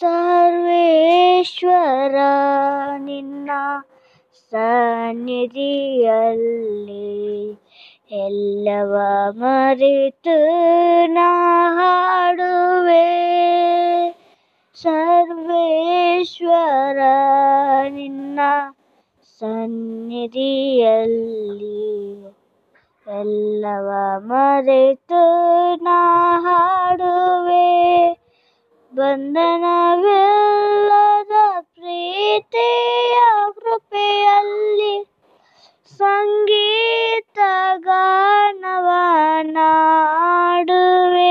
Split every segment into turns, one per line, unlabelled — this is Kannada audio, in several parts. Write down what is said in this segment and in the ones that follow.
ಸರ್ವೇಶ್ವರ ನಿನ್ನ ಸನ್ನಿಧಿಯಲ್ಲಿ ಎಲ್ಲವ ಮರೆತು ನಾ ಸರ್ವೇಶ್ವರ ನಿನ್ನ ಸನ್ನಿಧಿಯಲ್ಲಿ ಎಲ್ಲವ ಮರೆತು ನಾ ಬಂಧನವಿಲ್ಲದ ಪ್ರೀತಿಯ ಕೃಪೆಯಲ್ಲಿ ಸಂಗೀತ ಗಾನವ ನಾಡುವೆ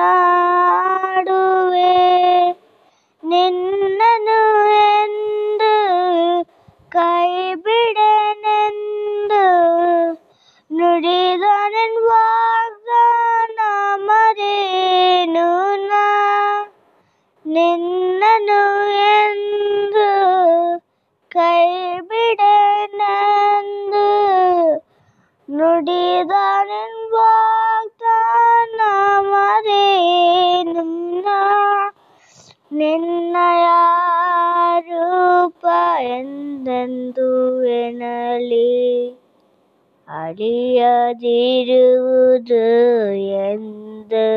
ನಾಡುವೆ ನಿನ್ನನು ಎಂದು ಕೈ ಬಿಡನೆಂದು ನುಡಿದ ನಿನ್ ವಾಗ್ದಾನ ಮರೇನು ನಾ ನಿನ್ನನು ಎಂದು ಕೈ ಬಿಡನೆಂದು ನುಡಿದ ಎಂದೆಂದು ಎನಲಿ ಅಡಿಯದಿರುವುದು ಎಂದು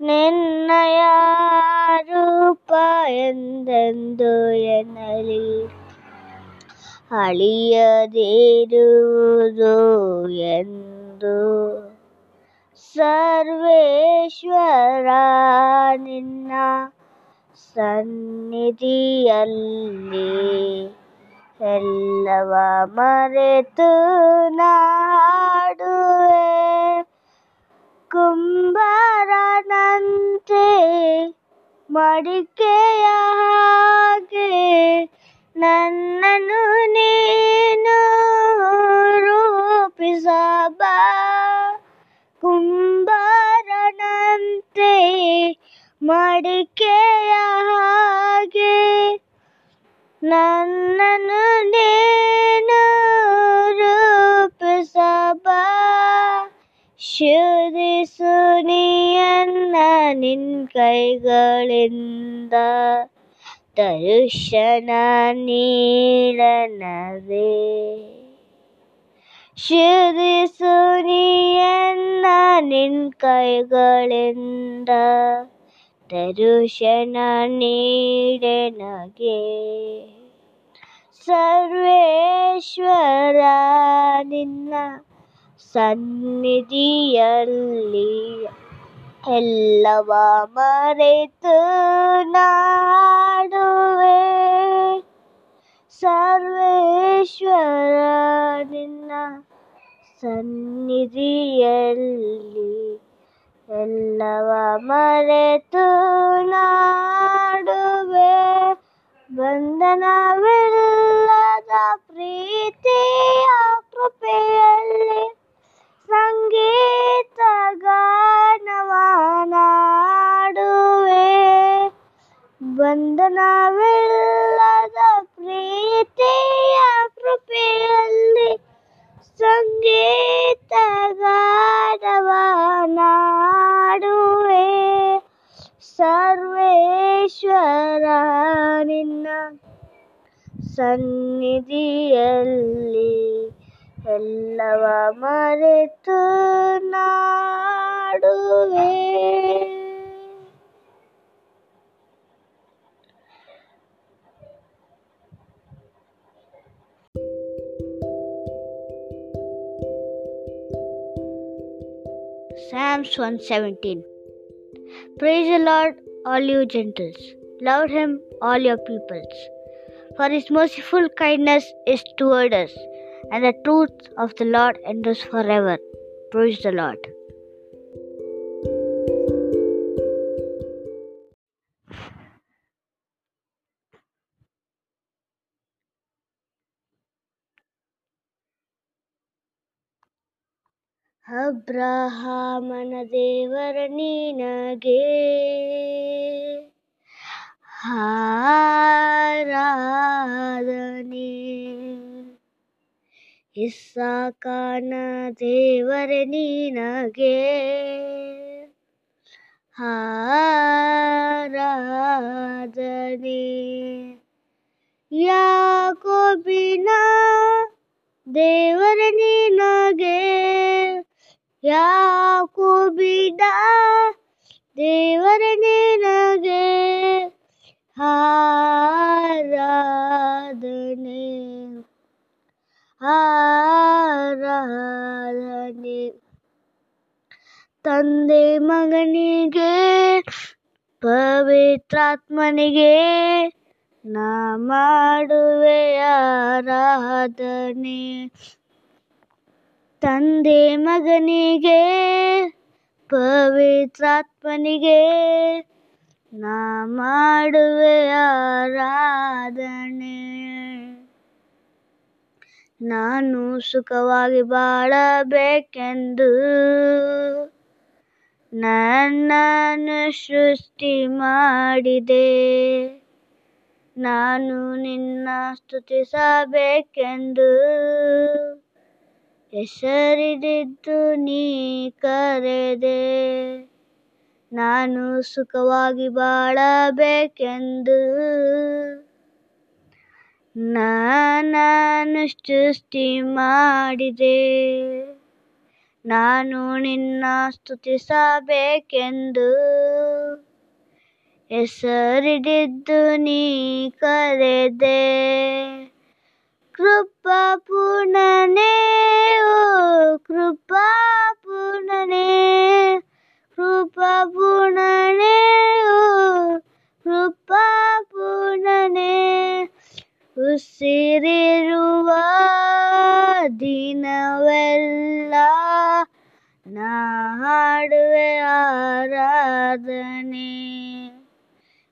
ನಿನ್ನಯ ರೂಪ ಎಂದೆಂದು ಎನಲಿ ಅಳಿಯದಿರುವುದು ಎಂದು ಸರ್ವೇಶ್ವರ ನಿನ್ನ ಸನ್ನಿಧಿಯಲ್ಲಿ ಎಲ್ಲವ ಮರೆತು ನಾಡುವೆ ಕುಂಬಾರನಂತೆ ಮಡಿಕೆಯ ಹಾಗೆ ನನ್ನನ್ನು ನೀನು ರೂಪಿಸಬ ಕುಂಬಾರನಂತೆ ಮಡಿಕೆಯ ಹಾಗೆ ನನ್ನನ್ನು തരുഷന നീലനദേ ശിരിസുനിയെന്ന നിൻ കൈകളിന്ത? തരുഷന നീടനകേ സർവേശ്വര നിന്ന സന്നിധിയല്ലിയ ಎಲ್ಲವ ಮರೆತು ನಾಡುವೆ. ಸರ್ವೇಶ್ವರ ನಿನ್ನ ಸನ್ನಿಧಿಯಲ್ಲಿ ಎಲ್ಲವ ಮರೆತು ನಾಡುವೆ. ಬಂಧನವಿಲ್ಲದ ಪ್ರೀತಿಯ ಕೃಪೆಯಲ್ಲಿ ಬಂಧನವಿಲ್ಲದ ಪ್ರೀತಿಯ ಕೃಪೆಯಲ್ಲಿ ಸಂಗೀತ ಗಾನವ ನಾಡುವೆ ಸರ್ವೇಶ್ವರ ನಿನ್ನ ಸನ್ನಿಧಿಯಲ್ಲಿ ಎಲ್ಲವ ಮರೆತು ನಾಡುವೆ. Psalms 117 Praise the Lord, all you gentles. Love him, all your peoples. For his merciful kindness is toward us, and the truth of the Lord endures forever. Praise the Lord. ಅಬ್ರಹಾಮನ ದೇವರ ನೀನಗೆ ಹಾರಾಧನೆ. ಇಸ್ಸಾಕನ ದೇವರ ನಿನಗೆ ಯಾಕೋ ಯಾಕೋಬಿನ ದೇವರ ನಿನಗೆ ಯಾಕೋಬಿದ ದೇವರ ನಿನಗೆ ಆರಾಧನೆ. ಆರಾಧನೆ. ತಂದೆ ಮಗನಿಗೆ ಪವಿತ್ರಾತ್ಮನಿಗೆ ನಾ ಮಾಡುವೆ ಆರಾಧನೆ. ತಂದೆ ಮಗನಿಗೆ, ಪವಿತ್ರಾತ್ಮನಿಗೆ ನಾ ಮಾಡುವೆ ಆರಾಧನೆ. ನಾನು ಸುಖವಾಗಿ ಬಾಳಬೇಕೆಂದು ನನ್ನನ್ನು ಸೃಷ್ಟಿ ಮಾಡಿದೆ. ನಾನು ನಿನ್ನ ಸ್ತುತಿಸಬೇಕೆಂದು ಹೆಸರಿಡಿದ್ದು ನೀ ಕರೆದೆ. ನಾನು ಸುಖವಾಗಿ ಬಾಳಬೇಕೆಂದು. ನಾನು ಸೃಷ್ಟಿ ಮಾಡಿದೆ. ನಾನು ನಿನ್ನ ಸ್ತುತಿಸಬೇಕೆಂದು. ಹೆಸರಿಡಿದ್ದು ನೀ ಕರೆದೆ. ಕೃಪಾ ಪೂರ್ಣನೇ, ಓ ಕೃಪಾ ಪೂರ್ಣನೇ. ಕೃಪಾ ಪೂರ್ಣನೇ, ಓ ಕೃಪಾ ಪೂರ್ಣನೇ. ಉಸಿರಿರುವ ದಿನವೆಲ್ಲ ನಾಡುವೆ ಆರಾಧನೆ.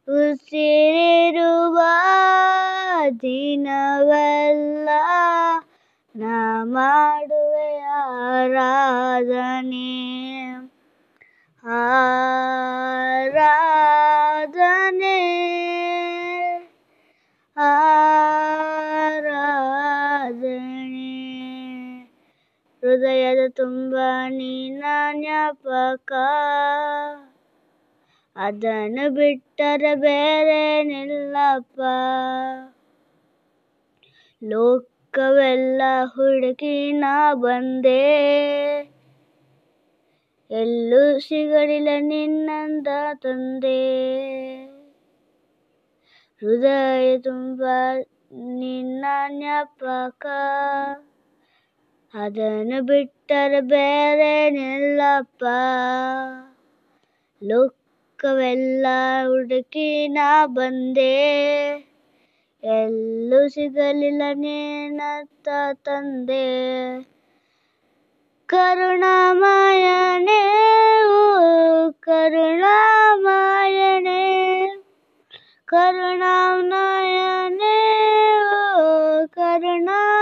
ಉಸಿರಿರುವ ದಿನವೆಲ್ಲ ನಾ ಮಾಡುವೆ ಆರಾಧನೆ ಆರಾಧನೆ ಆರಾಧನೆ ಹೃದಯದ ತುಂಬ ನಿನ್ನ ಜ್ಞಾಪಕ ಅದನ್ನು ಬಿಟ್ಟರೆ ಬೇರೆ ನಿಲ್ಲಪ್ಪ ಲೋಕವೆಲ್ಲ ಹುಡುಕಿ ನಾ ಬಂದೆ. ಎಲ್ಲೂ ಸಿಗಲಿಲ್ಲ ನಿನ್ನಂದ ತಂದೆ. ಹೃದಯ ತುಂಬ ನಿನ್ನ ಜ್ಞಾಪಕ. ಅದನ್ನು ಬಿಟ್ಟರೆ ಬೇರೆ ನಿಲ್ಲಪ್ಪ. ಲೋಕವೆಲ್ಲ ಹುಡುಕಿ ನಾ ಬಂದೆ. ಎಲ್ಲೂ ಸಿಗಲಿಲ್ಲ ನೇನತ್ತ ತಂದೆ. ಕರುಣಾಮಯನೇ ಕರುಣಾಮಯನೇ. ಕರುಣಾಮಯನೇ ಕರುಣಾಮಯನೇ.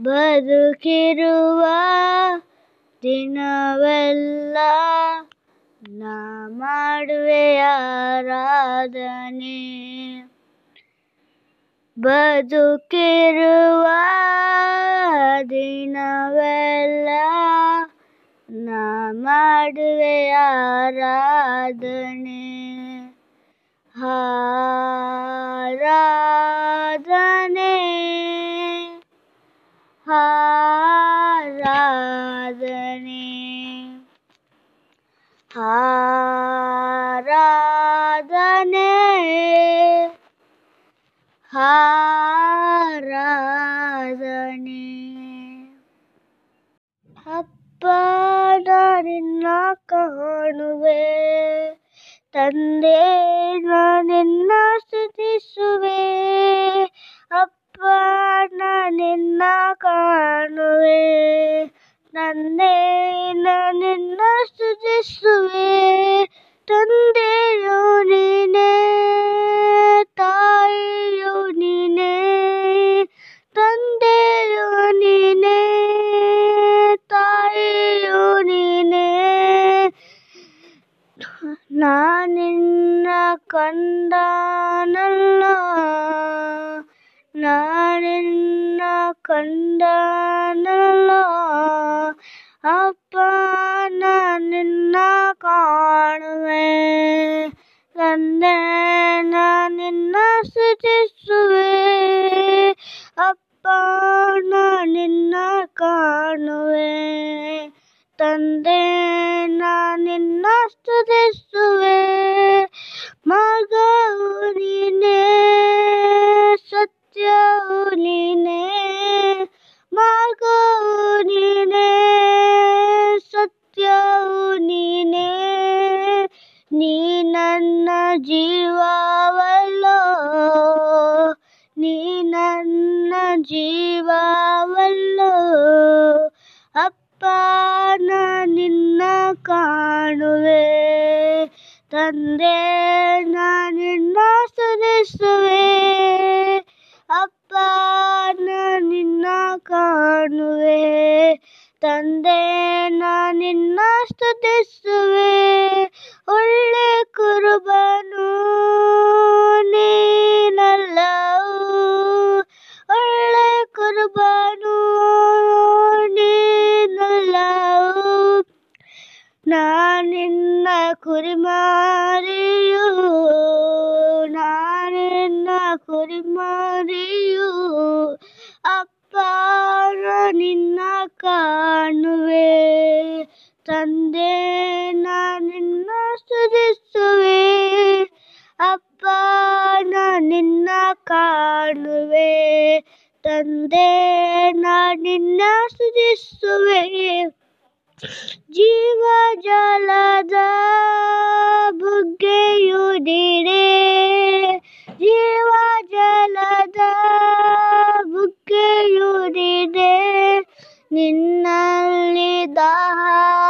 ಬದುಕಿರುವ ದಿನವೆಲ್ಲ ಮಾಡುವೆ ಆರಾಧನೆ ಬದುಕಿರುವ ದಿನವೆಲ್ಲ ನಾ ಮಾಡುವೆ ಆರಾಧನೆ ಆರಾಧನೆ ತಂದೆ ನಿನ್ನ ಸ್ತುತಿಸುವೆ ಅಪ್ಪ ನಿನ್ನ ಕಾಣುವೆ ತಂದೆ ನಿನ್ನ ಸ್ತುತಿಸುವೆ ತಂದೆಯು ನೀನೇ ತಂದೆ ನಿನ್ನ ಸ್ತುತಿಸುವೆ ಒಳ್ಳೆ ಕುರುಬನು ನೀನಲ್ಲವು. ಒಳ್ಳೆ ಕುರುಬನು ನೀನಲ್ಲವು. ನಾನಿನ್ನ ಕುರಿಮಾರಿಯು ಕಾಣುವೆ ತಂದೆ ನಿನ್ನ ಸ್ತುತಿಸುವೆ ಅಪ್ಪ ನಿನ್ನ ಕಾಣುವೆ ತಂದೆ ನಿನ್ನ ಸ್ತುತಿಸುವೆ ಜೀವ ಜಲದ ಬುಗ್ಗೆಯುದಿರೆ ಜೀವ ಜಲದ ಬುಗ್ಗೆಯುದಿದೆ ನಿನ್ನಲ್ಲಿ ದಾಹಗೊಡ್ಡೆ